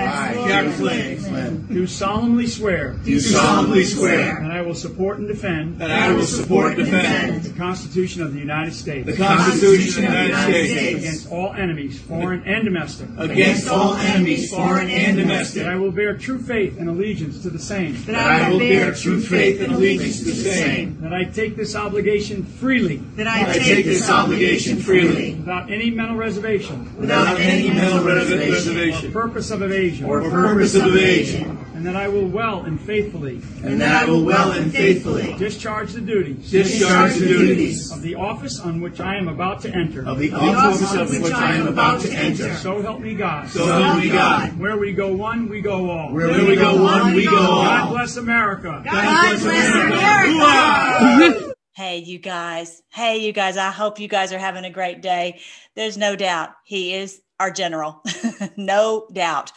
I, Jack Flynn, do solemnly swear do solemnly swear that I will support and defend that I will support and defend the Constitution of the United States the Constitution of the United States against all enemies, foreign and domestic, against all enemies, foreign and that domestic, I will bear true faith and allegiance to the same, that I will bear true faith and allegiance to the same, that I take this obligation freely. That I take this obligation freely. Without any mental reservation. Without any mental res- or reservation. purpose of evasion, or purpose of evasion, and that I will well and faithfully and that I will well and faithfully discharge the duties discharge the duties of the office on which I am about to enter. of the office of which I am about to enter. So help me God. So help me God. Where we go one, we go all. Where we go one, we go all. God all. bless America. God bless America. Hey, you guys. Hey, you guys. I hope you guys are having a great day. There's no doubt he is our general. no doubt.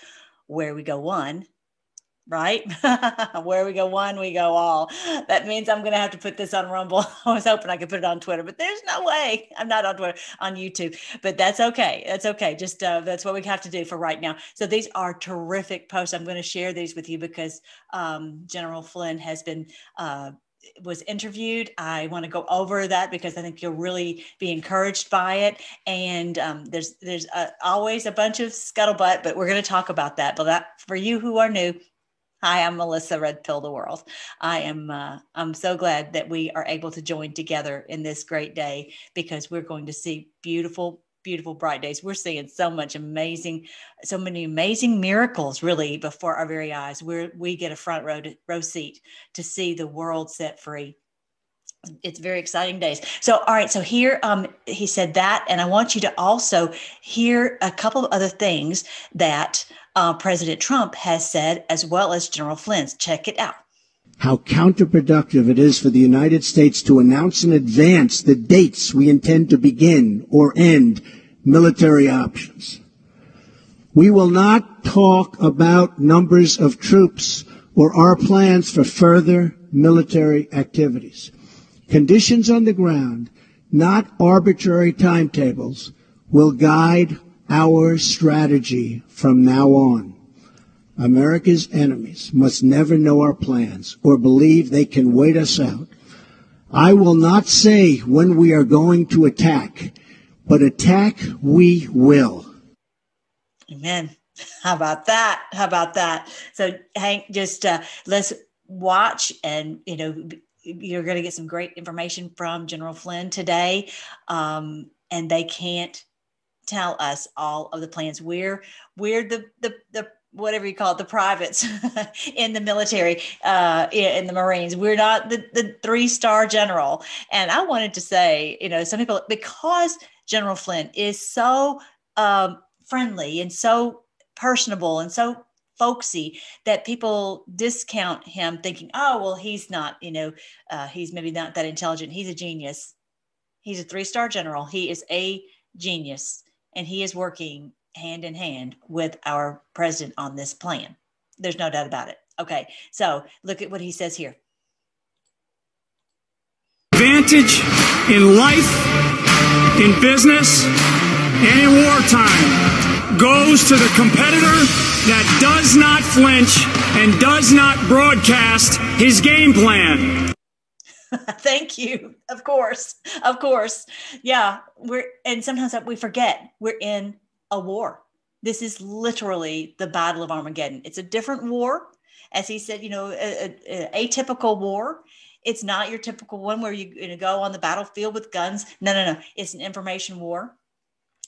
Where we go one, right? Where we go one, we go all. That means I'm going to have to put this on Rumble. I was hoping I could put it on Twitter, but there's no way. I'm not on Twitter, on YouTube, but that's okay. That's okay. Just uh, that's what we have to do for right now. So these are terrific posts. I'm going to share these with you because um, General Flynn has been. Uh, was interviewed. I want to go over that because I think you'll really be encouraged by it. And um, there's there's uh, always a bunch of scuttlebutt, but we're going to talk about that. But that for you who are new, Hi, I'm Melissa Red Pill the World. I am uh, I'm so glad that we are able to join together in this great day because we're going to see beautiful beautiful bright days. We're seeing so much amazing so many amazing miracles really before our very eyes. We're we get a front row to, row seat to see the world set free it's very exciting days. So, all right. So here, um, he said that, and I want you to also hear a couple of other things that uh, President Trump has said, as well as General Flynn's. Check it out. How counterproductive it is for the United States to announce in advance the dates we intend to begin or end military options. We will not talk about numbers of troops or our plans for further military activities. Conditions on the ground, not arbitrary timetables, will guide our strategy from now on. America's enemies must never know our plans or believe they can wait us out. I will not say when we are going to attack, but attack we will. Amen. How about that? How about that? So, Hank, just uh, let's watch, and you know, you're going to get some great information from General Flynn today, um, and they can't tell us all of the plans. We're we're the the the whatever you call it, the privates in the military, uh, in the Marines. We're not the, the three star general. And I wanted to say, you know, some people, because General Flynn is so um, friendly and so personable and so folksy that people discount him thinking, oh, well, he's not, you know, uh, he's maybe not that intelligent. He's a genius. He's a three star general. He is a genius and he is working hand in hand with our president on this plan. There's no doubt about it. Okay, so look at what he says here. advantage in life, in business, and in wartime goes to the competitor that does not flinch and does not broadcast his game plan. Thank you. Of course. Of course. Yeah, we're and sometimes we forget we're in a war. This is literally the battle of Armageddon. It's a different war as he said, you know, a, a, atypical war. It's not your typical one where you, you know, go on the battlefield with guns. No, no, no. It's an information war.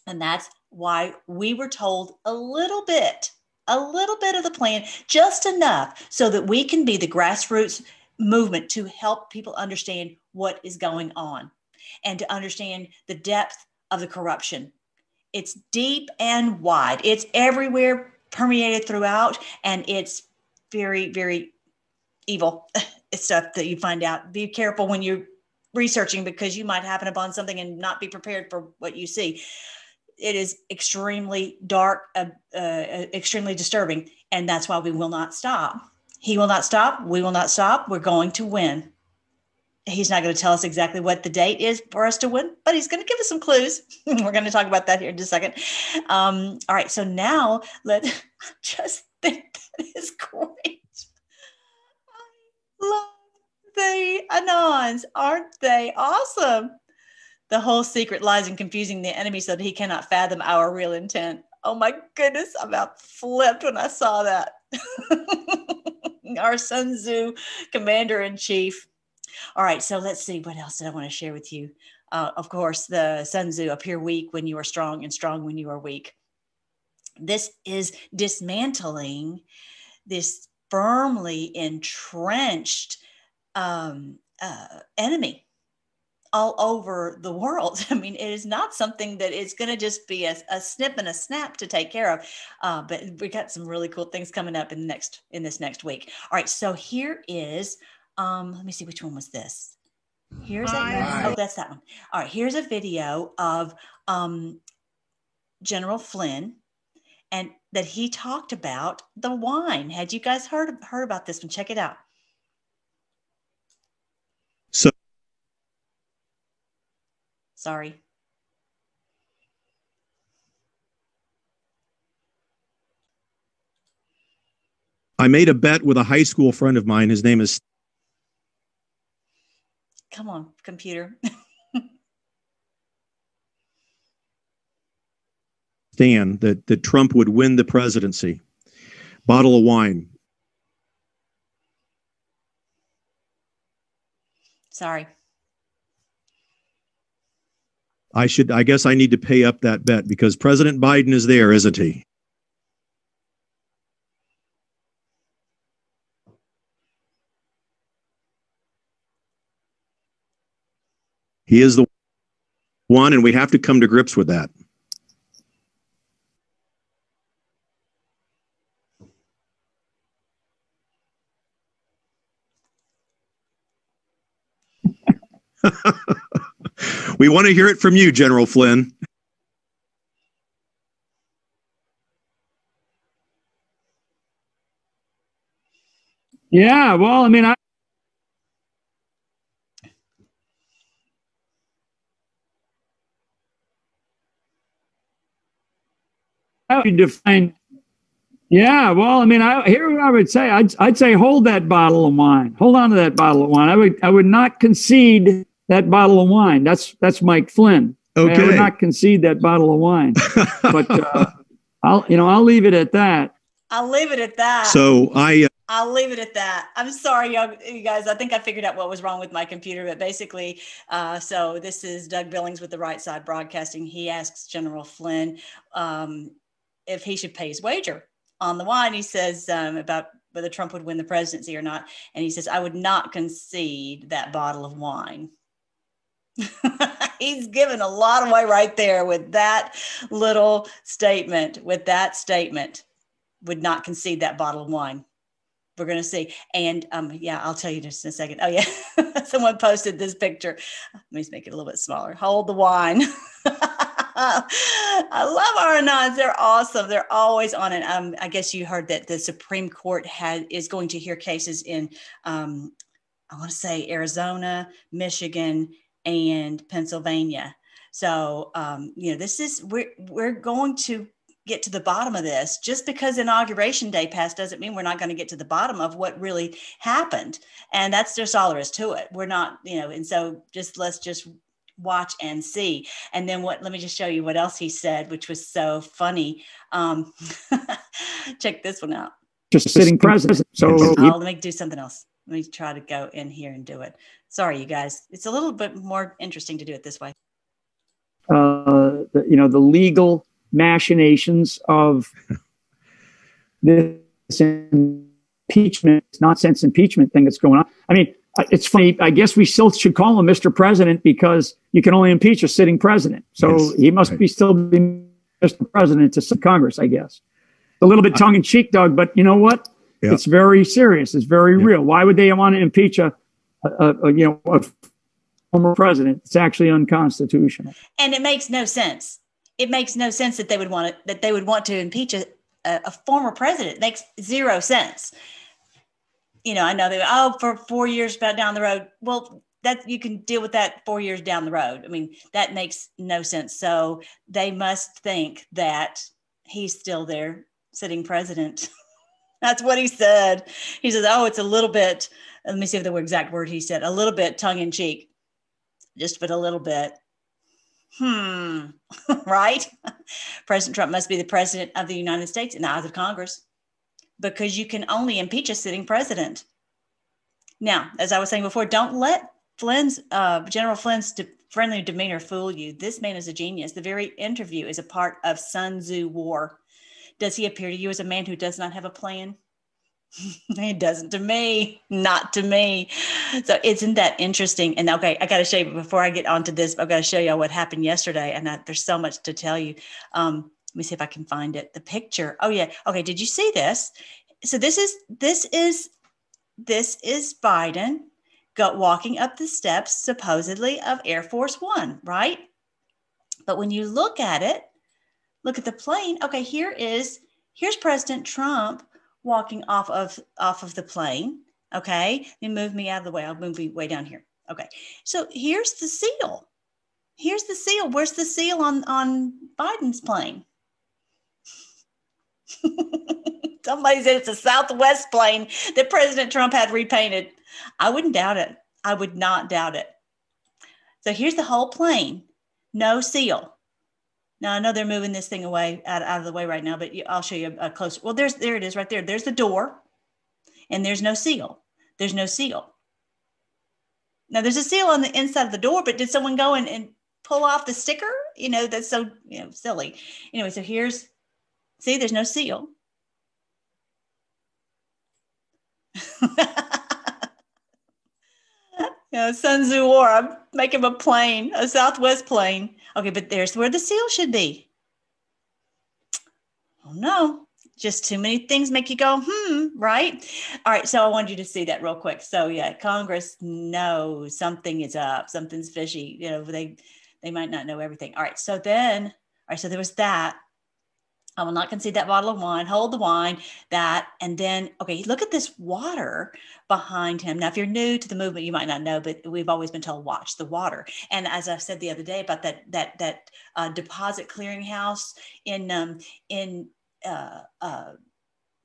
And that's why we were told a little bit, a little bit of the plan, just enough so that we can be the grassroots movement to help people understand what is going on and to understand the depth of the corruption. It's deep and wide, it's everywhere, permeated throughout, and it's very, very evil stuff that you find out. Be careful when you're researching because you might happen upon something and not be prepared for what you see. It is extremely dark, uh, uh, extremely disturbing, and that's why we will not stop. He will not stop. We will not stop. We're going to win. He's not going to tell us exactly what the date is for us to win, but he's going to give us some clues. We're going to talk about that here in just a second. Um, all right, so now let just think that is great. I love the Anons, aren't they awesome? The whole secret lies in confusing the enemy so that he cannot fathom our real intent. Oh my goodness, I about flipped when I saw that. our Sun Tzu commander in chief. All right, so let's see what else did I want to share with you. Uh, of course, the Sun Tzu appear weak when you are strong and strong when you are weak. This is dismantling this firmly entrenched um, uh, enemy all over the world. I mean, it is not something that is going to just be a, a, snip and a snap to take care of. Uh, but we got some really cool things coming up in the next in this next week. All right, so here is. Um, let me see which one was this. Here's a, oh, that's that one. All right, here's a video of um, General Flynn, and that he talked about the wine. Had you guys heard heard about this one? Check it out. So Sorry. I made a bet with a high school friend of mine. His name is Come on, computer. Stan that, that Trump would win the presidency. Bottle of wine. Sorry. I should, I guess I need to pay up that bet because President Biden is there, isn't he? He is the one, and we have to come to grips with that. we want to hear it from you, General Flynn. Yeah, well, I mean, I. How do you define? Yeah, well, I mean, I here I would say I'd, I'd say hold that bottle of wine. Hold on to that bottle of wine. I would I would not concede that bottle of wine. That's that's Mike Flynn. Okay. I would not concede that bottle of wine. but uh, I'll you know I'll leave it at that. I'll leave it at that. So I. Uh, I'll leave it at that. I'm sorry, you guys. I think I figured out what was wrong with my computer, but basically, uh, so this is Doug Billings with the Right Side Broadcasting. He asks General Flynn um, if he should pay his wager on the wine. He says um, about whether Trump would win the presidency or not, and he says, "I would not concede that bottle of wine." He's given a lot away right there with that little statement. With that statement, would not concede that bottle of wine. We're going to see. And um, yeah, I'll tell you just in a second. Oh, yeah. Someone posted this picture. Let me just make it a little bit smaller. Hold the wine. I love our Anons. They're awesome. They're always on it. Um, I guess you heard that the Supreme Court had is going to hear cases in, um, I want to say Arizona, Michigan, and Pennsylvania. So, um, you know, this is we're we're going to get to the bottom of this. Just because inauguration day passed doesn't mean we're not going to get to the bottom of what really happened. And that's just all there is to it. We're not, you know, and so just let's just watch and see. And then what, let me just show you what else he said, which was so funny. Um, check this one out. Just sitting president. So oh, let me do something else. Let me try to go in here and do it. Sorry, you guys. It's a little bit more interesting to do it this way. Uh, the, you know, the legal machinations of this impeachment, nonsense impeachment thing that's going on. I mean, it's funny. I guess we still should call him Mr. President because you can only impeach a sitting president. So yes, he must right. be still be Mr. President to some Congress, I guess. A little bit tongue in cheek, Doug, but you know what? Yep. It's very serious. It's very yep. real. Why would they want to impeach a, a, a you know a former president? It's actually unconstitutional. And it makes no sense. It makes no sense that they would want to, that they would want to impeach a, a, a former president. It makes zero sense. You know, I know they oh for four years about down the road. Well, that you can deal with that four years down the road. I mean, that makes no sense. So they must think that he's still there sitting president. That's what he said. He says, "Oh, it's a little bit." Let me see if the exact word he said. A little bit tongue in cheek, just but a little bit. Hmm. right? President Trump must be the president of the United States in the eyes of Congress because you can only impeach a sitting president. Now, as I was saying before, don't let Flynn's uh, General Flynn's de- friendly demeanor fool you. This man is a genius. The very interview is a part of Sun Tzu War. Does he appear to you as a man who does not have a plan? he doesn't to me, not to me. So isn't that interesting? And okay, I got to show you before I get onto this. I've got to show you all what happened yesterday, and I, there's so much to tell you. Um, me see if I can find it. The picture. Oh yeah. Okay. Did you see this? So this is this is this is Biden got walking up the steps supposedly of Air Force One, right? But when you look at it, look at the plane. Okay, here is here's President Trump walking off of off of the plane. Okay, then move me out of the way. I'll move you way down here. Okay, so here's the seal. Here's the seal. Where's the seal on on Biden's plane? Somebody said it's a Southwest plane that President Trump had repainted. I wouldn't doubt it. I would not doubt it. So here's the whole plane, no seal. Now I know they're moving this thing away out, out of the way right now, but I'll show you a closer. Well, there's there it is right there. There's the door, and there's no seal. There's no seal. Now there's a seal on the inside of the door, but did someone go and, and pull off the sticker? You know, that's so you know silly. Anyway, so here's see, there's no seal. Yeah, Sun Tzu War. I'm making a plane, a Southwest plane. Okay, but there's where the seal should be. Oh no, just too many things make you go, hmm, right? All right, so I wanted you to see that real quick. So yeah, Congress knows something is up, something's fishy. You know, they they might not know everything. All right, so then, all right, so there was that. I will not concede that bottle of wine. Hold the wine, that, and then, okay, look at this water behind him. Now, if you're new to the movement, you might not know, but we've always been told watch the water. And as I said the other day about that that that uh, deposit clearinghouse in um, in uh, uh,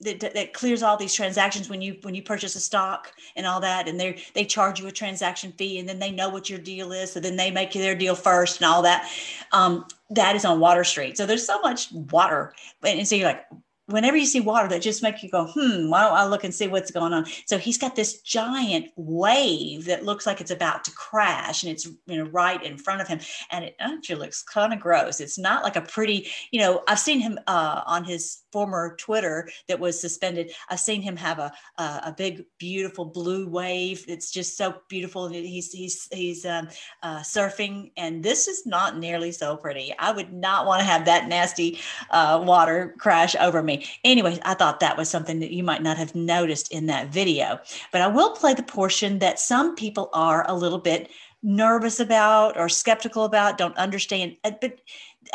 that, that, clears all these transactions when you when you purchase a stock and all that and they they charge you a transaction fee and then they know what your deal is so then they make you their deal first and all that. Um, that is on water street. So there's so much water and so you're like whenever you see water that just makes you go, hmm, why don't I look and see what's going on? So he's got this giant wave that looks like it's about to crash and it's you know right in front of him. And it actually looks kind of gross. It's not like a pretty, you know, I've seen him uh, on his former Twitter that was suspended. I've seen him have a a, a big, beautiful blue wave. It's just so beautiful. And he's he's he's um, uh, surfing, and this is not nearly so pretty. I would not want to have that nasty uh, water crash over me. Anyways, I thought that was something that you might not have noticed in that video. But I will play the portion that some people are a little bit nervous about or skeptical about, don't understand. Uh, but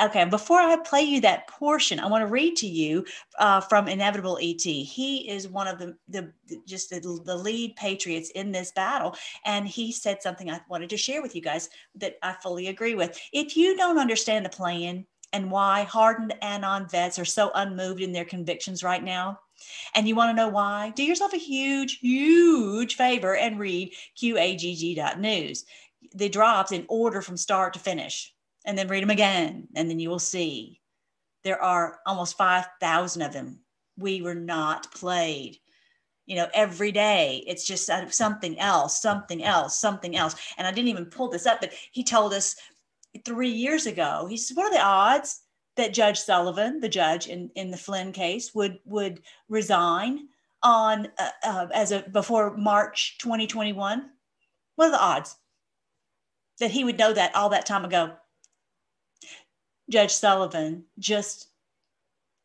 okay, before I play you that portion, I want to read to you uh, from Inevitable ET. He is one of the, the just the, the lead patriots in this battle. And he said something I wanted to share with you guys that I fully agree with. If you don't understand the plan, and why hardened Anon vets are so unmoved in their convictions right now? And you want to know why? Do yourself a huge, huge favor and read qagg.news. The drops in order from start to finish, and then read them again, and then you will see there are almost 5,000 of them. We were not played. You know, every day it's just uh, something else, something else, something else. And I didn't even pull this up, but he told us three years ago. He said, "What are the odds that Judge Sullivan, the judge in, in the Flynn case, would would resign on uh, uh, as a before March 2021? What are the odds that he would know that all that time ago?" Judge Sullivan just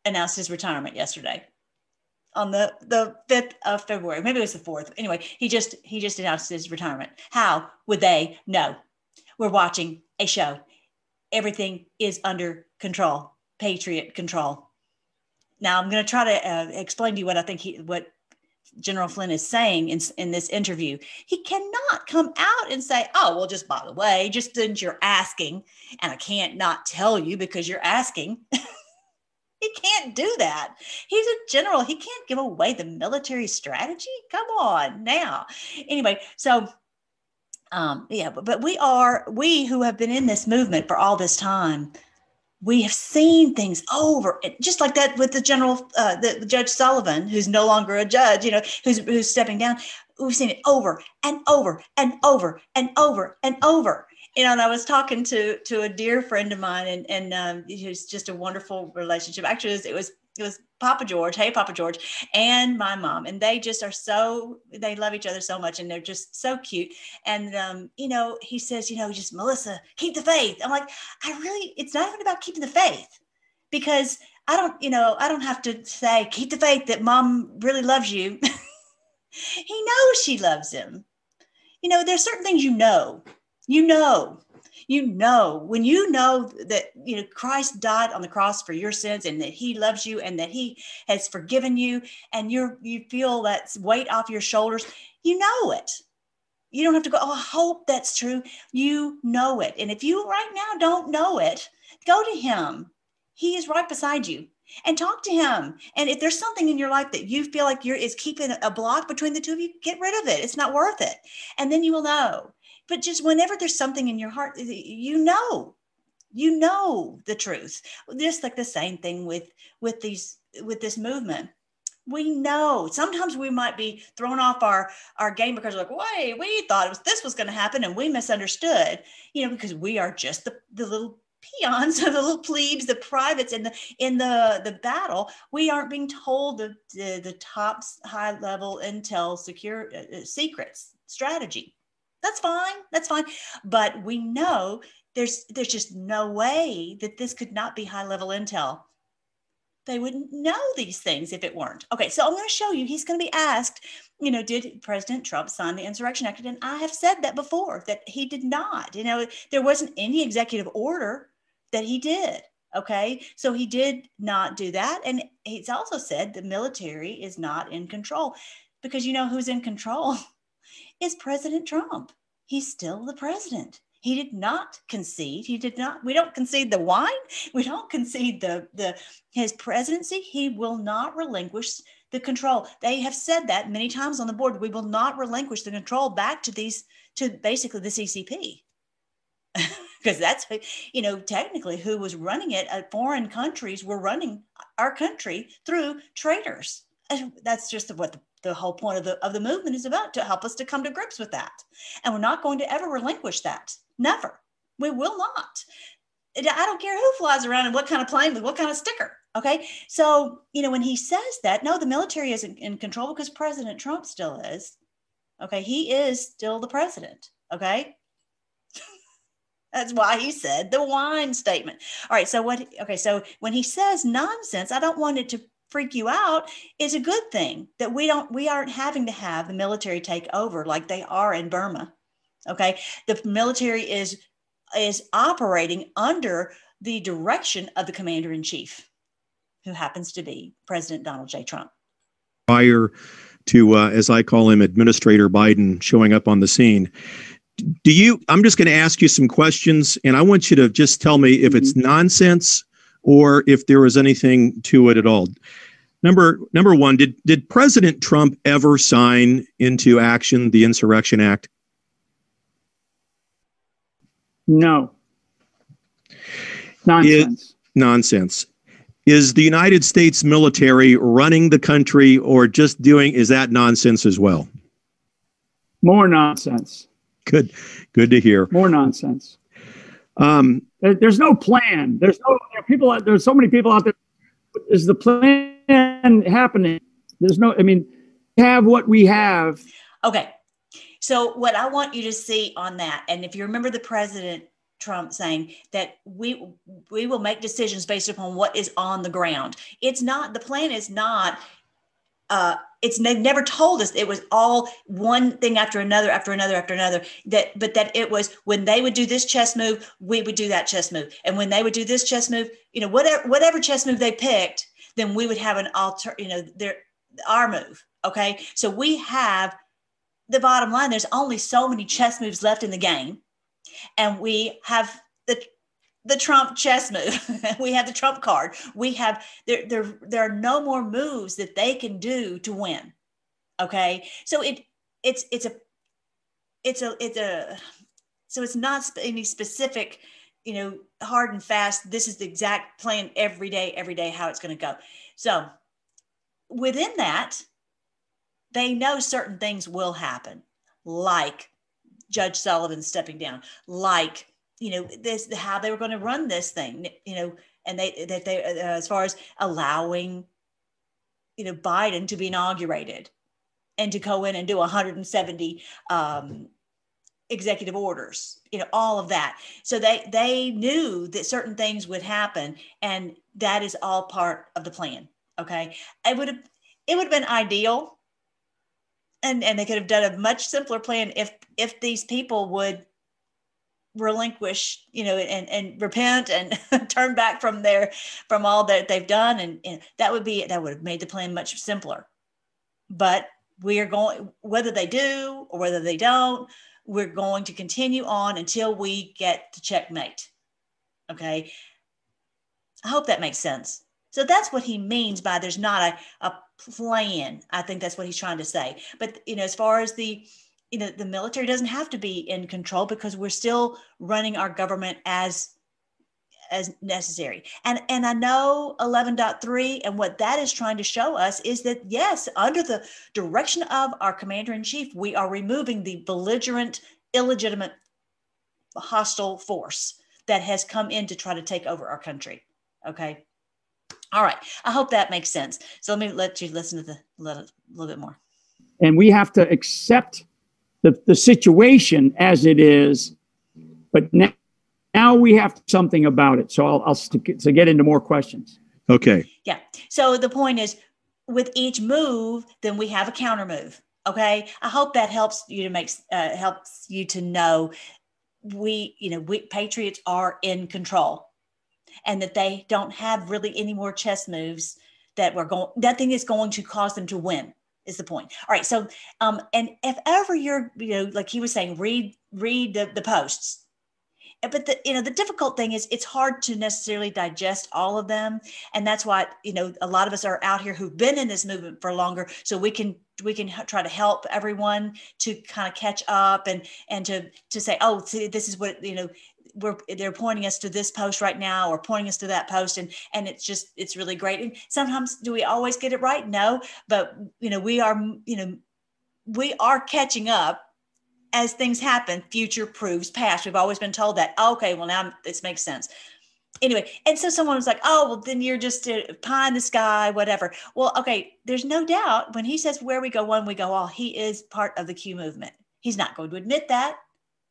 announced his retirement yesterday on the the 5th of February. Maybe it was the 4th. Anyway, he just he just announced his retirement. How would they know? We're watching a show. Everything is under control, patriot control. Now I'm going to try to uh, explain to you what I think he, what General Flynn is saying in, in this interview. He cannot come out and say, oh, well, just by the way, just since you're asking, and I can't not tell you because you're asking. he can't do that. He's a general. He can't give away the military strategy. Come on now. Anyway, so um, yeah, but, but we are, we who have been in this movement for all this time, we have seen things over just like that with the general uh, the judge sullivan who's no longer a judge you know who's who's stepping down we've seen it over and over and over and over and over. You know and i was talking to to a dear friend of mine and and um, it's just a wonderful relationship actually it was, it was it was Papa George, hey Papa George, and my mom, and they just are so they love each other so much, and they're just so cute. And um, you know, he says, you know, just Melissa, keep the faith. I'm like, I really, it's not even about keeping the faith, because I don't, you know, I don't have to say keep the faith that mom really loves you. he knows she loves him. You know, there's certain things you know, you know, you know when you know that you know christ died on the cross for your sins and that he loves you and that he has forgiven you and you're you feel that weight off your shoulders you know it you don't have to go oh i hope that's true you know it and if you right now don't know it go to him he is right beside you and talk to him. And if there's something in your life that you feel like you're is keeping a block between the two of you, get rid of it. It's not worth it. And then you will know but just whenever there's something in your heart you know you know the truth. Just like the same thing with with these with this movement. We know. Sometimes we might be thrown off our our game because we're like wait we thought it was this was going to happen and we misunderstood you know because we are just the, the little peons the little plebes the privates in the in the the battle. We aren't being told the the, the top high level intel secure uh, uh secrets strategy that's fine. That's fine. But we know there's there's just no way that this could not be high level intel. They wouldn't know these things if it weren't. Okay, so I'm going to show you. He's going to be asked, you know, did President Trump sign the Insurrection Act? And I have said that before that he did not. You know, there wasn't any executive order that he did. Okay, so he did not do that. And he's also said the military is not in control because you know who's in control? is President Trump. He's still the president. He did not concede. He did not. We don't concede the wine. We don't concede the the his presidency. He will not relinquish the control. They have said that many times on the board. We will not relinquish the control back to these to basically the CCP. because that's you know technically who was running it uh, foreign countries were running our country through traitors that's just what the the whole point of the of the movement is about to help us to come to grips with that and we're not going to ever relinquish that never we will not i don't care who flies around and what kind of plane what kind of sticker okay so you know when he says that no the military isn't in control because president trump still is okay he is still the president okay that's why he said the wine statement. All right. So what? Okay. So when he says nonsense, I don't want it to freak you out is a good thing that we don't we aren't having to have the military take over like they are in Burma. Okay? The military is is operating under the direction of the commander in chief who happens to be President Donald J. Trump. Prior to, uh, as I call him, Administrator Biden showing up on the scene. Do you? I'm just going to ask you some questions, and I want you to just tell me if it's mm-hmm. nonsense or if there was anything to it at all. Number number one, did did President Trump ever sign into action the Insurrection Act? No. Nonsense. It, nonsense. Is the United States military running the country or just doing is that nonsense as well? More nonsense. Good. Good to hear. More nonsense. Um, there, there's no plan. There's no know, people. There's so many people out there. Is the plan happening? There's no. I mean, have what we have. Okay. So what I want you to see on that, and if you remember the president Trump saying that we we will make decisions based upon what is on the ground. It's not the plan is not uh, it's they've never told us it was all one thing after another after another after another that but that it was when they would do this chess move we would do that chess move and when they would do this chess move you know whatever whatever chess move they picked then we would have an alter you know their our move Okay. So we have the bottom line there's only so many chess moves left in the game. And we have the the Trump chess move. we have the Trump card. We have there there there are no more moves that they can do to win. Okay? So it it's it's a it's a it's a so it's not any specific you know hard and fast this is the exact plan every day every day how it's going to go so within that they know certain things will happen like judge sullivan stepping down like you know this how they were going to run this thing you know and they that they uh, as far as allowing you know biden to be inaugurated and to go in and do 170 um, executive orders you know all of that. So they they knew that certain things would happen and that is all part of the plan okay? It would have it would have been ideal and and they could have done a much simpler plan if if these people would relinquish you know and and repent and turn back from their from all that they've done. And, and that would be that would have made the plan much simpler. But we are going whether they do or whether they don't we're going to continue on until we get to checkmate. Okay? I hope that makes sense. So that's what he means by there's not a, a plan. I think that's what he's trying to say. But you know as far as the you know the military doesn't have to be in control because we're still running our government as as necessary. And and I know 11.3 and what that is trying to show us is that yes, under the direction of our commander in chief, we are removing the belligerent, illegitimate, hostile force that has come in to try to take over our country. Okay. All right. I hope that makes sense. So let me let you listen to the little, little bit more. And we have to accept the, the situation as it is. But now, now we have something about it. So I'll, I'll st- to get into more questions. Okay. Yeah. So the point is, with each move, then we have a counter move. Okay. I hope that helps you to make uh, helps you to know we, you know, we patriots are in control, and that they don't have really any more chess moves that we're going. Nothing is going to cause them to win. Is the point? All right. So, um, and if ever you're, you know, like he was saying, read read the the posts but the you know the difficult thing is it's hard to necessarily digest all of them and that's why you know a lot of us are out here who've been in this movement for longer so we can we can try to help everyone to kind of catch up and and to to say oh see, this is what you know we're they're pointing us to this post right now or pointing us to that post and and it's just it's really great and sometimes do we always get it right no but you know we are you know we are catching up as things happen, future proves past. We've always been told that. Okay, well, now this makes sense. Anyway, and so someone was like, oh, well, then you're just a pie in the sky, whatever. Well, okay, there's no doubt when he says where we go one, we go all, he is part of the Q movement. He's not going to admit that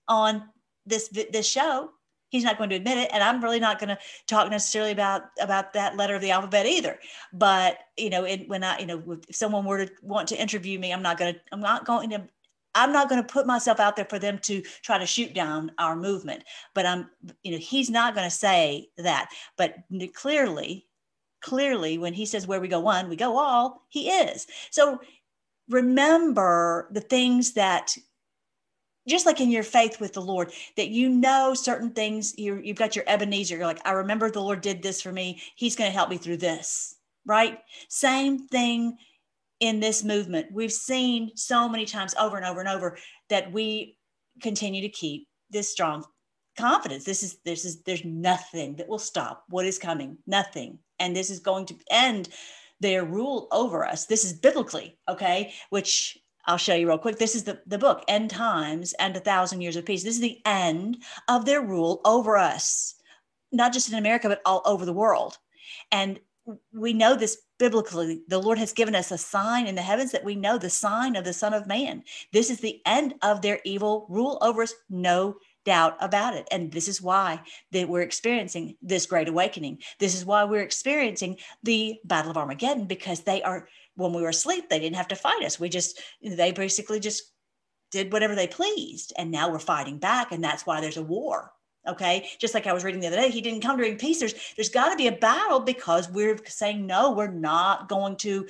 on this this show. He's not going to admit it, and I'm really not going to talk necessarily about about that letter of the alphabet either. But you know, it, when I, you know, if someone were to want to interview me, I'm not going to, I'm not going to I'm not going to put myself out there for them to try to shoot down our movement. But I'm, you know, he's not going to say that. But clearly, clearly, when he says where we go one, we go all, he is. So remember the things that just like in your faith with the Lord, that you know certain things, you you've got your Ebenezer. You're like, I remember the Lord did this for me. He's going to help me through this, right? Same thing in this movement. We've seen so many times over and over and over that we continue to keep this strong confidence. This is this is there's nothing that will stop what is coming. Nothing. And this is going to end their rule over us. This is biblically, okay, which I'll show you real quick. This is the, the book, End Times and a Thousand Years of Peace. This is the end of their rule over us, not just in America, but all over the world. And we know this biblically. The Lord has given us a sign in the heavens that we know the sign of the Son of Man. This is the end of their evil rule over us. No doubt about it. And this is why that we're experiencing this great awakening. This is why we're experiencing the Battle of Armageddon because they are when we were asleep, they didn't have to fight us. We just they basically just did whatever they pleased. And now we're fighting back. And that's why there's a war. Okay. Just like I was reading the other day, he didn't come during peace. There's there's got to be a battle because we're saying no, we're not going to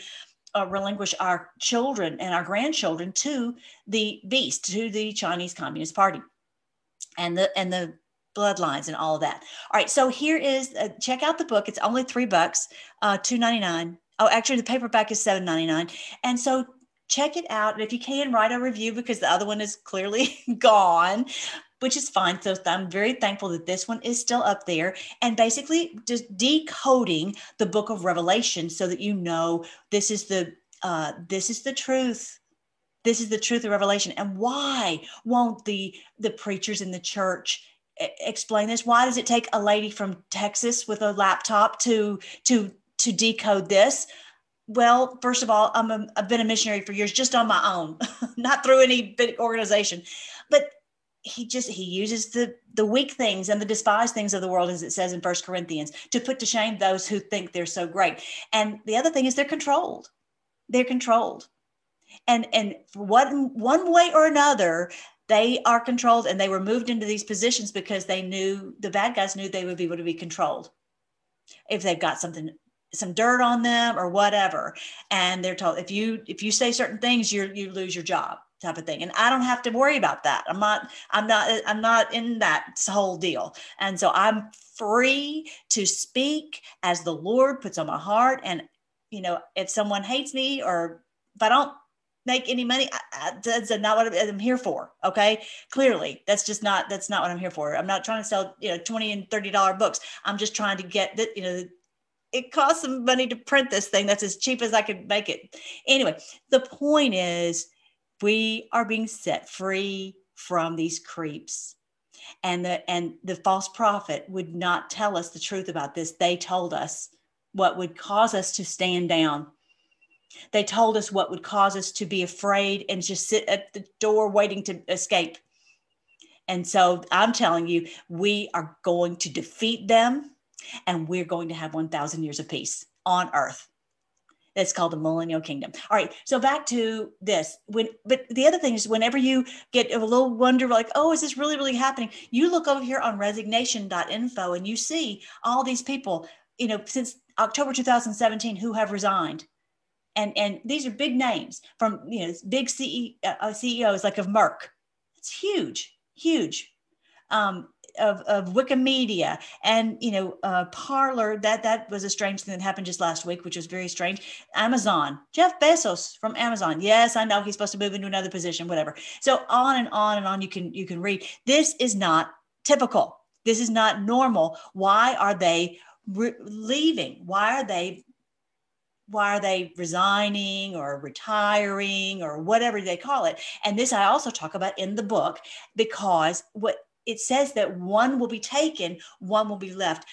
uh, relinquish our children and our grandchildren to the beast, to the Chinese Communist Party, and the and the bloodlines and all of that. All right, so here is uh, check out the book. It's only three bucks, uh, two ninety nine. Oh, actually, the paperback is seven ninety nine. And so check it out. And if you can, write a review because the other one is clearly gone which is fine. So I'm very thankful that this one is still up there and basically just decoding the book of Revelation so that you know this is the uh, this is the truth. This is the truth of Revelation. And why won't the the preachers in the church explain this? Why does it take a lady from Texas with a laptop to to to decode this? Well, first of all, I'm a, I've been a missionary for years, just on my own, not through any big organization. But he just he uses the the weak things and the despised things of the world as it says in first corinthians to put to shame those who think they're so great and the other thing is they're controlled they're controlled and and one one way or another they are controlled and they were moved into these positions because they knew the bad guys knew they would be able to be controlled if they've got something some dirt on them or whatever. And they're told if you if you say certain things you you lose your job type of thing. And i don't have to worry about that. I'm not i'm not i'm not in that whole deal. And so i'm free to speak as the lord puts on my heart. And you know if someone hates me or if i don't make any money I, I, that's not what i'm here for okay? Clearly that's just not that's not what i'm here for. I'm not trying to sell you know 20 and 30 dollar books. I'm just trying to get that you know it costs some money to print this thing that's as cheap as i could make it. Anyway the point is we are being set free from these creeps. And the and the false prophet would not tell us the truth about this. They told us what would cause us to stand down. They told us what would cause us to be afraid and just sit at the door waiting to escape. And so i'm telling you we are going to defeat them and we're going to have 1000 years of peace on earth that's called the millennial kingdom. All right. So back to this. When but the other thing is whenever you get a little wonder like, oh, is this really, really happening? You look over here on resignation.info and you see all these people, you know, since October 2017 who have resigned. And and these are big names from you know big uh, CEOs like of Merck. It's huge, huge. Um, of, of Wikimedia and you know uh, Parler. That that was a strange thing that happened just last week, which was very strange. Amazon, Jeff Bezos from Amazon. Yes, I know he's supposed to move into another position, whatever. So on and on and on. You can you can read. This is not typical. This is not normal. Why are they re- leaving? Why are they why are they resigning or retiring or whatever they call it and this i also talk about in the book because what it says that one will be taken, one will be left.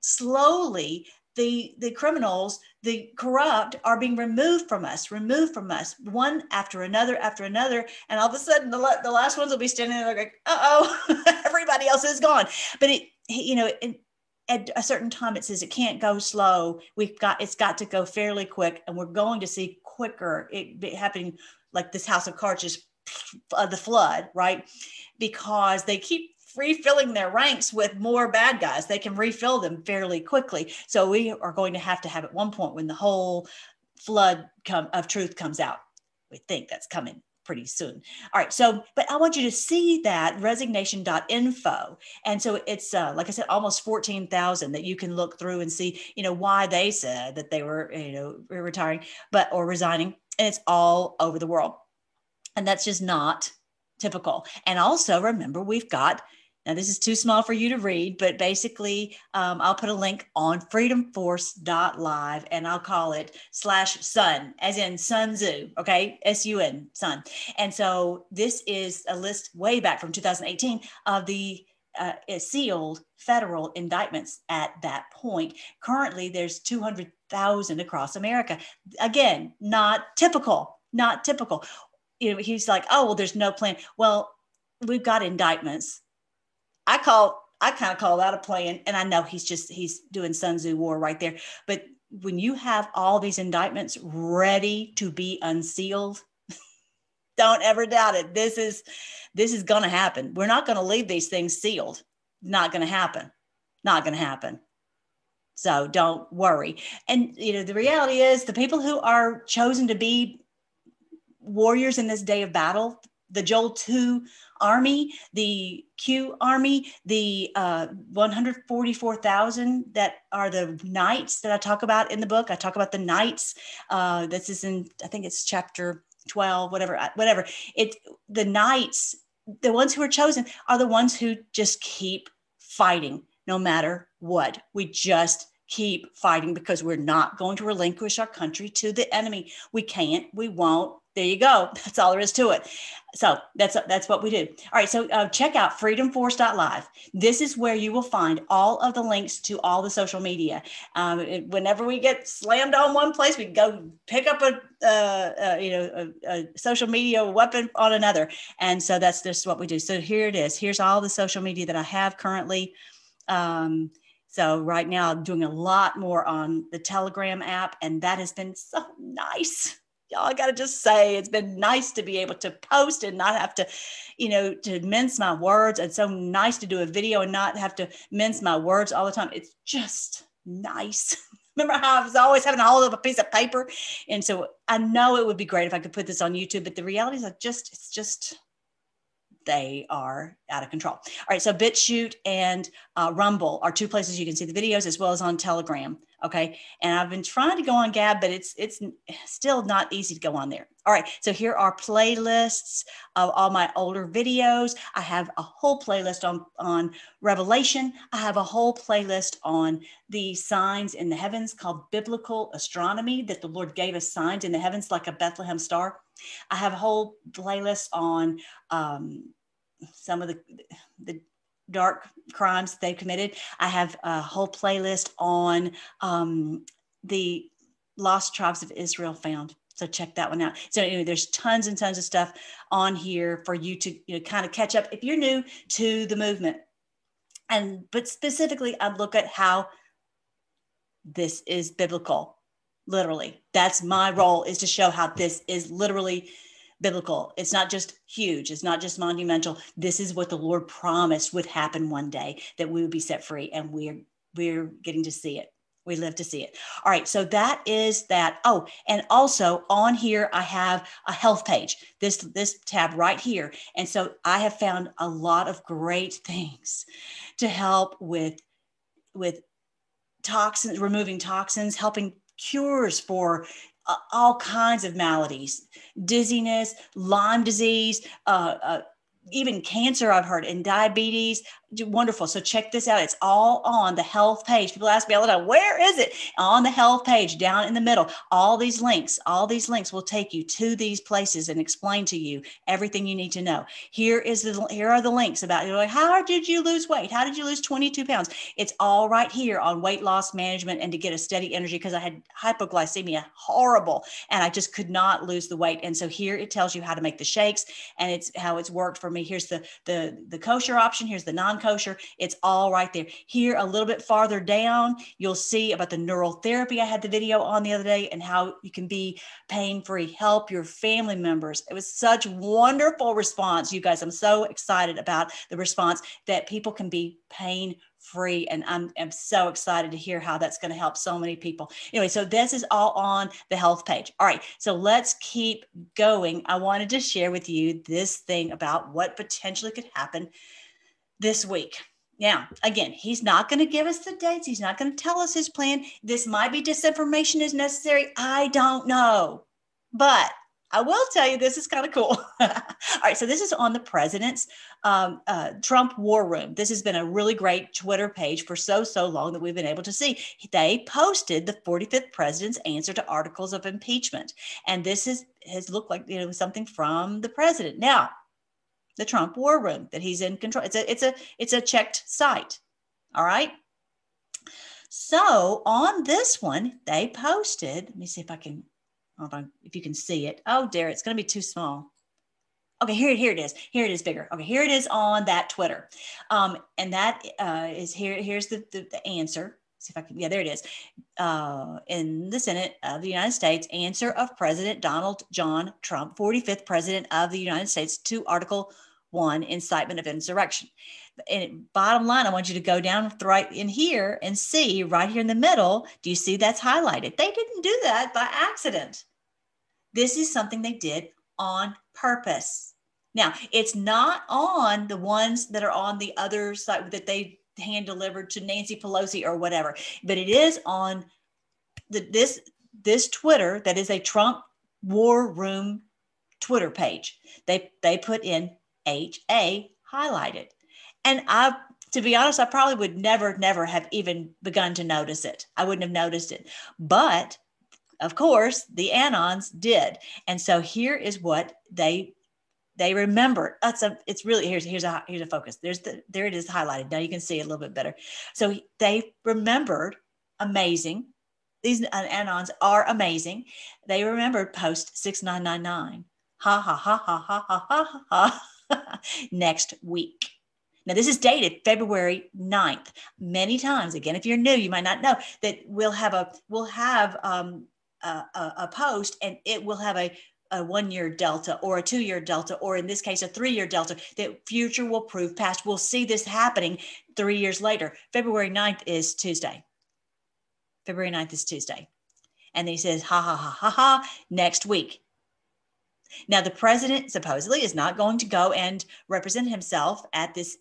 Slowly, the the criminals, the corrupt, are being removed from us, removed from us, one after another after another, and all of a sudden, the, the last ones will be standing there like, "Uh oh, everybody else is gone." But it, you know, it, at a certain time, it says it can't go slow. We've got it's got to go fairly quick, and we're going to see quicker it happening, like this House of Cards just uh, the flood, right? Because they keep refilling their ranks with more bad guys. They can refill them fairly quickly. So we are going to have to have at one point when the whole flood come, of truth comes out. We think that's coming pretty soon. All right. So, but I want you to see that resignation.info. And so it's, uh, like I said, almost 14,000 that you can look through and see, you know, why they said that they were, you know, retiring, but, or resigning. And it's all over the world. And that's just not typical. And also remember, we've got now, this is too small for you to read, but basically, um, I'll put a link on freedomforce.live and I'll call it slash sun, as in Sun Tzu, okay? S U N, sun. And so this is a list way back from 2018 of the uh, sealed federal indictments at that point. Currently, there's 200,000 across America. Again, not typical, not typical. You know, he's like, oh, well, there's no plan. Well, we've got indictments I call I kind of call that a plan. And I know he's just he's doing Sun Tzu war right there. But when you have all these indictments ready to be unsealed, don't ever doubt it. This is this is gonna happen. We're not gonna leave these things sealed. Not gonna happen. Not gonna happen. So don't worry. And you know, the reality is the people who are chosen to be warriors in this day of battle, the Joel 2 army, the Q army, the uh, 144,000 that are the knights that I talk about in the book. I talk about the knights. Uh, this is in, I think it's chapter 12, whatever, uh, whatever. It, the knights, the ones who are chosen are the ones who just keep fighting no matter what. We just keep fighting because we're not going to relinquish our country to the enemy. We can't, we won't. There you go. That's all there is to it. So that's that's what we do. All right. So uh, check out freedomforce.live. This is where you will find all of the links to all the social media. Um, it, whenever we get slammed on one place, we go pick up a uh, uh, you know a, a, social media weapon on another, and so that's just what we do. So here it is. Here's all the social media that I have currently. Um, so right now, I'm doing a lot more on the Telegram app, and that has been so nice. Y'all, I gotta just say, it's been nice to be able to post and not have to, you know, to mince my words. It's so nice to do a video and not have to mince my words all the time. It's just nice. Remember how I was always having to hold up a piece of paper? And so I know it would be great if I could put this on YouTube, but the reality is I just, it's just they are out of control. All right, so BitChute and uh, Rumble are two places you can see the videos as well as on Telegram. Okay, and I've been trying to go on Gab, but it's it's still not easy to go on there. All right, so here are playlists of all my older videos. I have a whole playlist on on Revelation. I have a whole playlist on the signs in the heavens called biblical astronomy that the Lord gave us signs in the heavens like a Bethlehem star. I have a whole playlist on um, some of the the dark crimes they committed. I have a whole playlist on um, the lost tribes of Israel found. So check that one out. So anyway, there's tons and tons of stuff on here for you to you know, kind of catch up if you're new to the movement. And but specifically, I look at how this is biblical, literally. That's my role is to show how this is literally biblical. It's not just huge, it's not just monumental. This is what the Lord promised would happen one day that we would be set free and we're we're getting to see it. We live to see it. All right, so that is that. Oh, and also on here I have a health page. This this tab right here. And so I have found a lot of great things to help with with toxins, removing toxins, helping cures for all kinds of maladies dizziness lyme disease uh, uh, even cancer i've heard and diabetes wonderful. So check this out. It's all on the health page. People ask me all the time, where is it? On the health page, down in the middle. All these links, all these links will take you to these places and explain to you everything you need to know. Here is the here are the links about like, how did you lose weight? How did you lose 22 pounds? It's all right here on weight loss management and to get a steady energy because I had hypoglycemia, horrible, and I just could not lose the weight. And so here it tells you how to make the shakes and it's how it's worked for me. Here's the the the kosher option. Here's the non kosher. It's all right there. Here, a little bit farther down, you'll see about the neural therapy. I had the video on the other day and how you can be pain free, help your family members. It was such wonderful response, you guys. I'm so excited about the response that people can be pain free and I'm, I'm so excited to hear how that's going to help so many people anyway so this is all on the health page all right so let's keep going i wanted to share with you this thing about what potentially could happen this week. Now, again, he's not going to give us the dates. He's not going to tell us his plan. This might be disinformation is necessary. I don't know. But I will tell you this is kind of cool. All right, so this is on the president's um, uh, Trump War Room. This has been a really great Twitter page for so so long that we've been able to see. They posted the 45th president's answer to articles of impeachment, and this is has looked like you know something from the president. Now, the Trump War Room that he's in control. It's a it's a it's a checked site. All right. So on this one, they posted. Let me see if I can. Hold on, if you can see it. Oh dear, it's going to be too small. Okay, here, here it is. Here it is bigger. Okay, here it is on that Twitter. Um, and that uh, is here. Here's the, the, the answer see if I can, yeah, there it is. Uh, in the Senate of the United States, answer of President Donald John Trump, 45th President of the United States, to Article one, incitement of insurrection. And bottom line, I want you to go down right in here and see right here in the middle. Do you see that's highlighted? They didn't do that by accident. This is something they did on purpose. Now, it's not on the ones that are on the other side that they hand delivered to Nancy Pelosi or whatever, but it is on the, this this Twitter that is a Trump War Room Twitter page. They they put in HA highlighted. And I to be honest, I probably would never, never have even begun to notice it. I wouldn't have noticed it. But of course, the Anons did. And so here is what they they remembered. That's a it's really here's here's a here's a focus. There's the there it is highlighted. Now you can see it a little bit better. So they remembered amazing. These Anons are amazing. They remembered post 6999. Ha ha ha ha ha ha ha ha next week. Now, this is dated February 9th. Many times, again, if you're new, you might not know that we'll have a we'll have um, a, a post and it will have a a one year delta or a two year delta, or in this case, a three year delta, that future will prove past. We'll see this happening three years later. February 9th is Tuesday. February 9th is Tuesday. And he says, ha ha ha ha ha, next week. Now, the president supposedly is not going to go and represent himself at this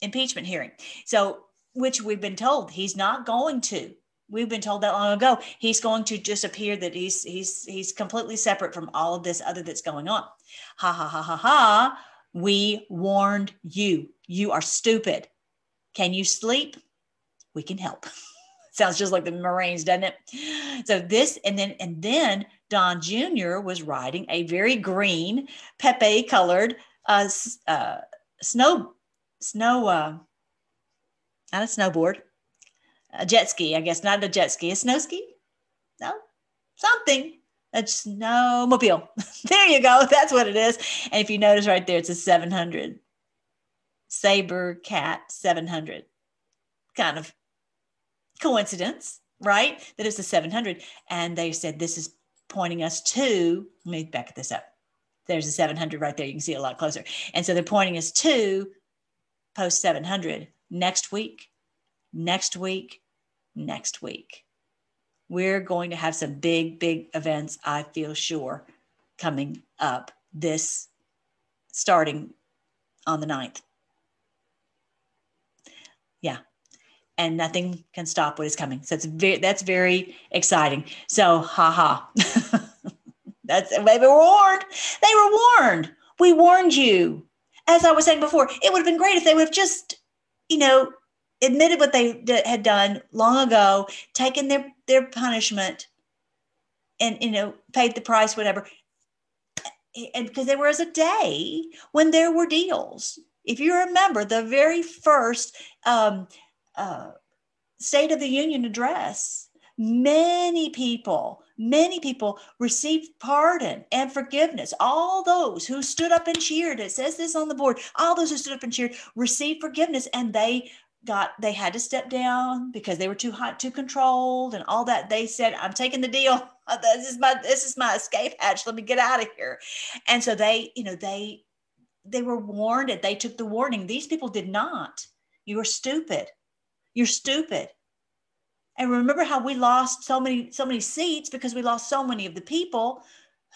impeachment hearing. So, which we've been told he's not going to. We've been told that long ago. He's going to just appear that he's he's he's completely separate from all of this other that's going on. Ha ha ha ha ha. We warned you. You are stupid. Can you sleep? We can help. Sounds just like the Marines, doesn't it? So this, and then and then Don Jr. was riding a very green, Pepe colored uh, uh, snow snow uh, not a snowboard, a jet ski, I guess, not a jet ski, a snow ski. No, something. A snowmobile. there you go. That's what it is. And if you notice right there, it's a 700 Saber Cat 700. Kind of coincidence, right? That it's a 700. And they said this is pointing us to, let me back this up. There's a 700 right there. You can see a lot closer. And so they're pointing us to post 700 next week, next week, next week. We're going to have some big, big events, I feel sure, coming up this starting on the 9th. Yeah, and nothing can stop what is coming. So it's very that's very exciting. So haha. that's they were warned. They were warned. We warned you. As I was saying before, it would have been great if they would have just, you know, admitted what they d- had done long ago, taken their their punishment, and you know, paid the price, whatever. And because there was a day when there were deals. If you remember, the very first um, uh, State of the Union address, many people, many people received pardon and forgiveness. All those who stood up and cheered, it says this on the board, all those who stood up and cheered received forgiveness and they got they had to step down because they were too hot too controlled and all that. They said i'm taking the deal. This is my this is my escape hatch. Let me get out of here. And so they you know they they were warned and they took the warning. These people did not. You were stupid. You're stupid. And remember how we lost so many so many seats because we lost so many of the people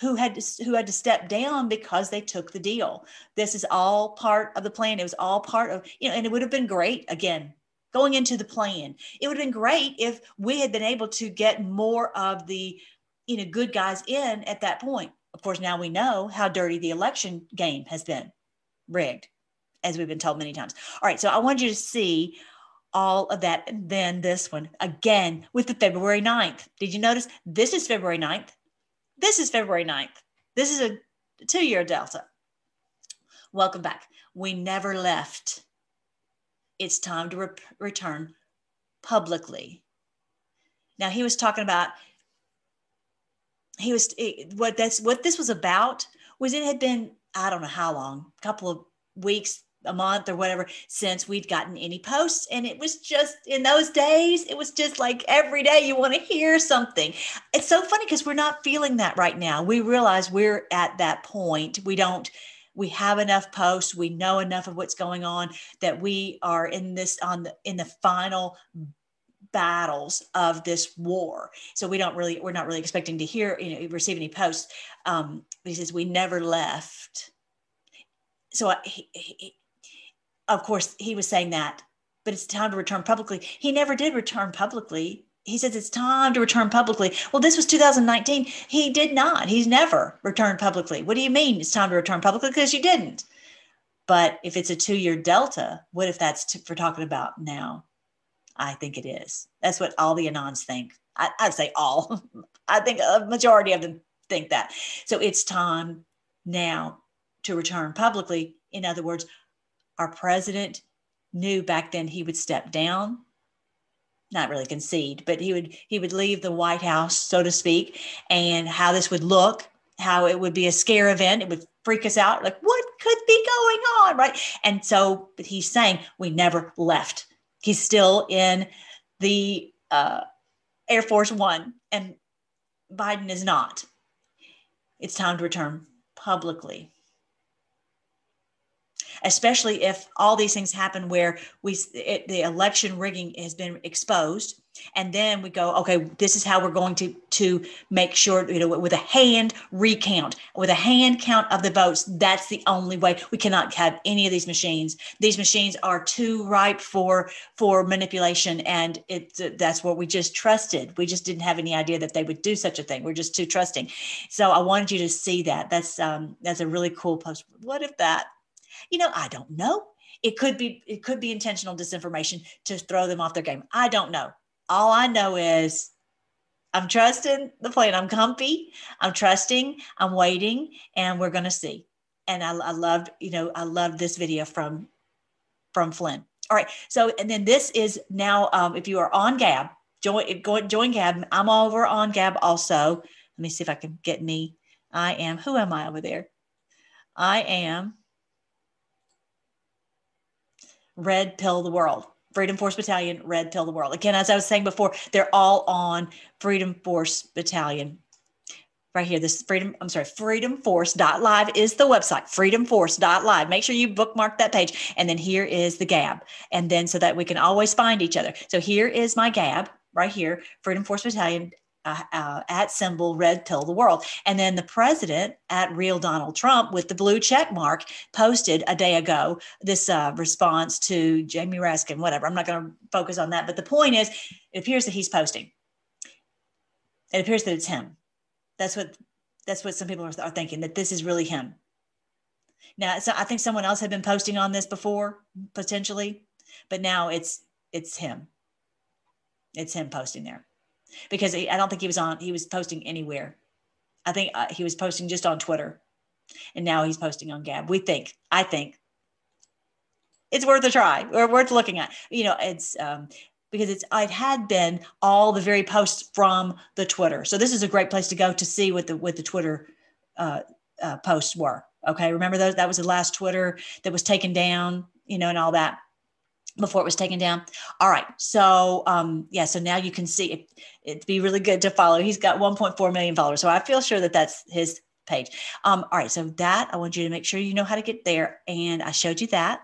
who had to, who had to step down because they took the deal. This is all part of the plan. It was all part of you know, and it would have been great again going into the plan. It would have been great if we had been able to get more of the you know good guys in at that point. Of course, now we know how dirty the election game has been rigged, as we've been told many times. All right, so I want you to see all of that. And then this one again with the February 9th. Did you notice this is February 9th? This is February 9th. This is a two year delta. Welcome back. We never left. It's time to re- return publicly. Now he was talking about he was what that's what this was about was it had been I don't know how long, a couple of weeks, a month or whatever since we'd gotten any posts and it was just in those days it was just like every day you want to hear something. It's so funny because we're not feeling that right now. We realize we're at that point. We don't we have enough posts. We know enough of what's going on that we are in this on the in the final battles of this war. So we don't really we're not really expecting to hear you know receive any posts. Um he says we never left. So he, he, of course he was saying that but it's time to return publicly he never did return publicly he says it's time to return publicly. Well, this was 2019. He did not. He's never returned publicly. What do you mean it's time to return publicly? Because you didn't. But if it's a two year delta, what if that's t- for talking about now? I think it is. That's what all the Anons think. I, I'd say all. I think a majority of them think that. So it's time now to return publicly. In other words, our president knew back then he would step down not really concede, but he would he would leave the White House, so to speak, and how this would look, how it would be a scare event, it would freak us out, like what could be going on, right? And so, he's saying we never left. He's still in the uh, Air Force One, and Biden is not. It's time to return publicly especially if all these things happen where we it, the election rigging has been exposed. And then we go okay this is how we're going to to make sure you know with a hand recount. With a hand count of the votes that's the only way. We cannot have any of these machines. These machines are too ripe for for manipulation and it that's what we just trusted. We just didn't have any idea that they would do such a thing. We're just too trusting. So i wanted you to see that. That's um that's a really cool post. What if that you know, I don't know. It could be it could be intentional disinformation to throw them off their game. I don't know. All I know is I'm trusting the plan. I'm comfy. I'm trusting. I'm waiting, and we're to see. And I, I loved, you know, I loved this video from from Flynn. All right. So, and then this is now, um, if you are on Gab, join go join Gab. I'm over on Gab also. Let me see if I can get me. I am. Who am I over there? I am Red Pill the World. Freedom Force Battalion, Red Pill the World. Again, as I was saying before, they're all on Freedom Force Battalion. Right here, this freedom, I'm sorry, freedomforce.live is the website, freedomforce.live. Make sure you bookmark that page. And then here is the Gab. And then so that we can always find each other. So here is my Gab right here, Freedom Force Battalion uh, uh, at symbol red pill the world. And then the president at real donald trump with the blue check mark posted a day ago this uh, response to jamie raskin whatever. I'm not going to focus on that but the point is it appears that he's posting. It appears that it's him. That's what that's what some people are, are thinking that this is really him. Now so i think someone else had been posting on this before potentially but now it's it's him. It's him posting there because he, I don't think he was on, he was posting anywhere. I think uh, he was posting just on Twitter and now he's posting on Gab. We think, I think it's worth a try or worth looking at. You know, it's, um, because it's it had been all the very posts from the Twitter. So this is a great place to go to see what the what the Twitter uh, uh, posts were. Okay, remember those? That was the last Twitter that was taken down, you know, and all that before it was taken down. All right. So um, yeah, so now you can see it, it'd be really good to follow. He's got 1.4 million followers. So I feel sure that that's his page. Um, all right. So that I want you to make sure you know how to get there. And I showed you that.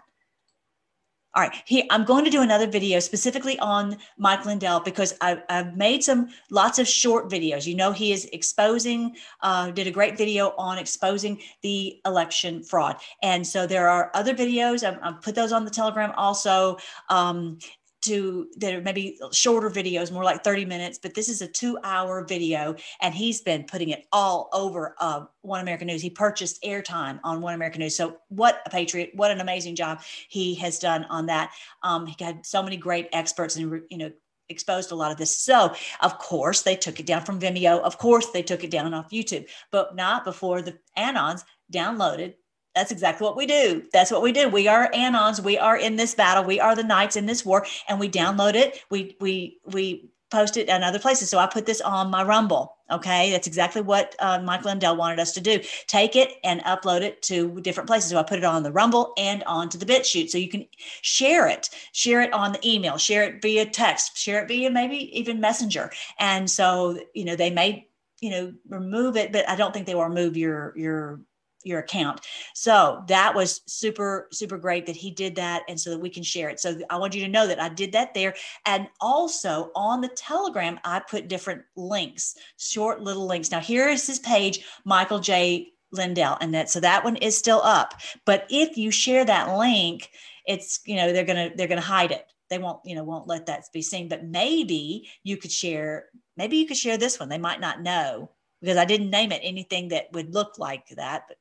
All right, here I'm going to do another video specifically on Mike Lindell because I, have made some lots of short videos. You know, he is exposing, uh, did a great video on exposing the election fraud, and so there are other videos. I've, I've put those on the Telegram also. Um, to that are maybe shorter videos, more like 30 minutes, but this is a two hour video and he's been putting it all over uh, One American News. He purchased airtime on One American News. So, what a patriot, what an amazing job he has done on that. Um, he had so many great experts and, you know, exposed a lot of this. So, of course, they took it down from Vimeo. Of course, they took it down off YouTube, but not before the Anons downloaded that's exactly what we do. That's what we do. We are anons. We are in this battle. We are the knights in this war, and we download it. We we we post it in other places. So I put this on my Rumble. Okay, that's exactly what uh, Mike Lindell wanted us to do. Take it and upload it to different places. So I put it on the Rumble and onto the BitChute, so you can share it. Share it on the email. Share it via text. Share it via maybe even Messenger. And so you know they may you know remove it, but I don't think they will remove your your your account. So that was super, super great that he did that. And so that we can share it. So I want you to know that I did that there. And also on the Telegram, I put different links, short little links. Now, here is his page, Michael J. Lindell. And that, so that one is still up. But if you share that link, it's, you know, they're going to, they're going to hide it. They won't, you know, won't let that be seen. But maybe you could share, maybe you could share this one. They might not know because I didn't name it anything that would look like that, but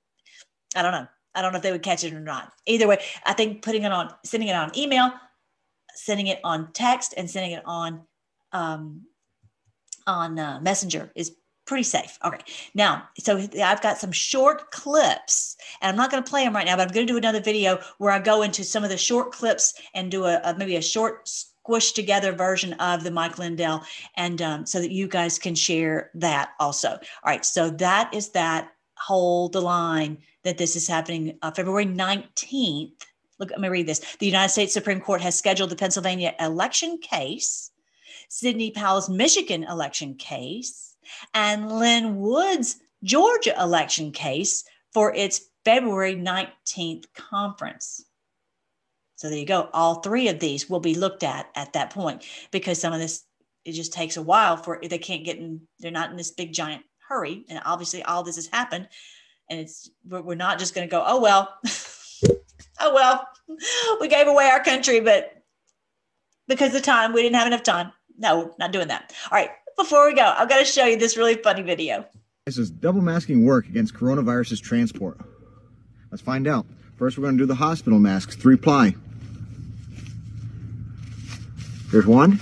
I don't know. I don't know if they would catch it or not. Either way, I think putting it on, sending it on email, sending it on text, and sending it on um, on uh, Messenger is pretty safe. Okay. Now, so I've got some short clips, and I'm not going to play them right now, but I'm going to do another video where I go into some of the short clips and do a, a maybe a short squished together version of the Mike Lindell, and um, so that you guys can share that also. All right. So that is that. Hold the line that this is happening uh, February 19th. Look, let me read this. The United States Supreme Court has scheduled the Pennsylvania election case, Sidney Powell's Michigan election case, and Lin Wood's Georgia election case for its February 19th conference. So there you go. All three of these will be looked at at that point because some of this it just takes a while for they can't get in. They're not in this big giant hurry, and obviously all this has happened and it's we're not just going to go oh well oh well we gave away our country but because of time we didn't have enough time. No not doing that. All right before we go i've got to show you this really funny video. This is double masking work against coronavirus's transport. Let's find out. First we're going to do the hospital masks. Three ply. Here's one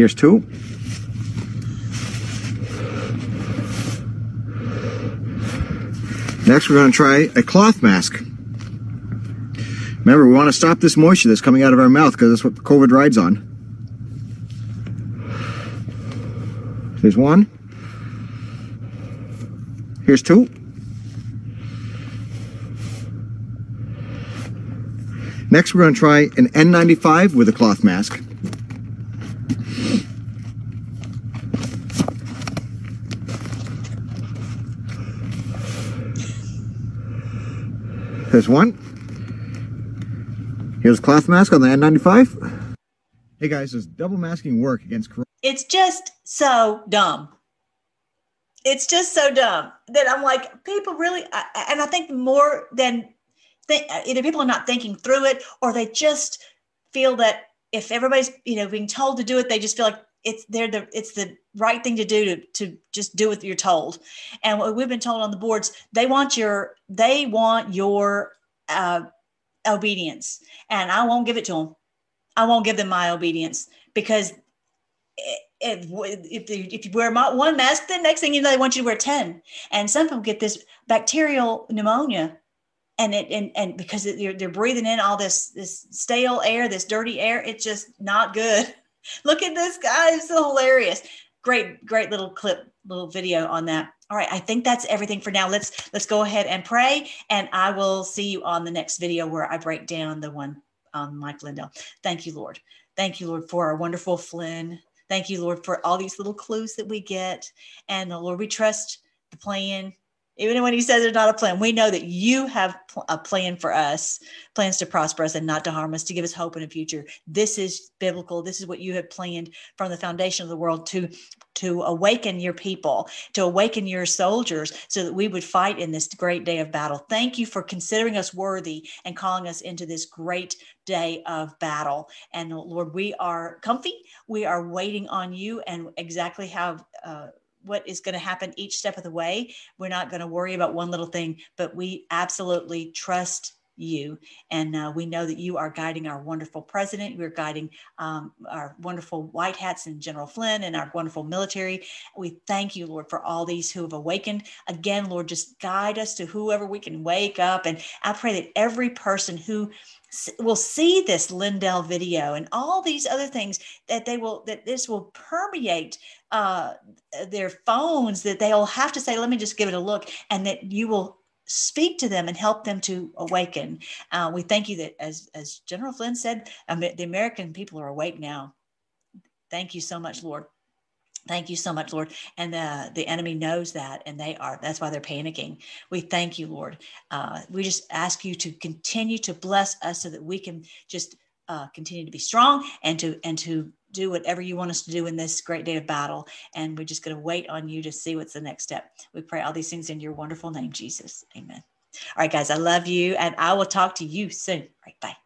here's two Next, we're going to try a cloth mask. Remember, we want to stop this moisture that's coming out of our mouth because that's what COVID rides on. Here's one. Here's two. Next, we're going to try an N95 with a cloth mask. One. Here's cloth mask on the N95. Hey guys, does double masking work against corona? It's just so dumb. It's just so dumb that I'm like, people really, and I think more than think, either people are not thinking through it or they just feel that if everybody's, you know, being told to do it, they just feel like it's they're the it's the right thing to do to to just do what you're told and what we've been told on the boards they want your they want your uh, obedience and i won't give it to them i won't give them my obedience because if, if, if you wear one mask the next thing you know they want you to wear 10 and some people get this bacterial pneumonia and it and, and because they're, they're breathing in all this this stale air this dirty air it's just not good Look at this guy. It's hilarious. Great, great little clip, little video on that. All right, I think that's everything for now. Let's let's go ahead and pray, and I will see you on the next video where I break down the one on Mike Lindell. Thank you, Lord. Thank you, Lord, for our wonderful Flynn. Thank you, Lord, for all these little clues that we get. And the Lord, we trust the plan even when he says there's not a plan, we know that you have a plan for us, plans to prosper us and not to harm us, to give us hope in a future. This is biblical. This is what you have planned from the foundation of the world to to awaken your people, to awaken your soldiers, so that we would fight in this great day of battle. Thank you for considering us worthy and calling us into this great day of battle. And Lord, we are comfy. We are waiting on you and exactly how. Uh, what is going to happen each step of the way. We're not going to worry about one little thing, but we absolutely trust you. And uh, we know that you are guiding our wonderful president. We're guiding um, our wonderful white hats and General Flynn and our wonderful military. We thank you, Lord, for all these who have awakened. Again, Lord, just guide us to whoever we can wake up. And I pray that every person who will see this Lindell video and all these other things that they will that this will permeate uh, their phones that they'll have to say let me just give it a look and that you will speak to them and help them to awaken. Uh, we thank you that as as general flynn said the american people are awake now. Thank you so much lord Thank you so much, Lord. And the, the enemy knows that, and they are. That's why they're panicking. We thank you, Lord. Uh, we just ask you to continue to bless us so that we can just uh, continue to be strong and to and to do whatever you want us to do in this great day of battle. And we're just going to wait on you to see what's the next step. We pray all these things in your wonderful name, Jesus. Amen. All right, guys, I love you, and I will talk to you soon. All right, bye.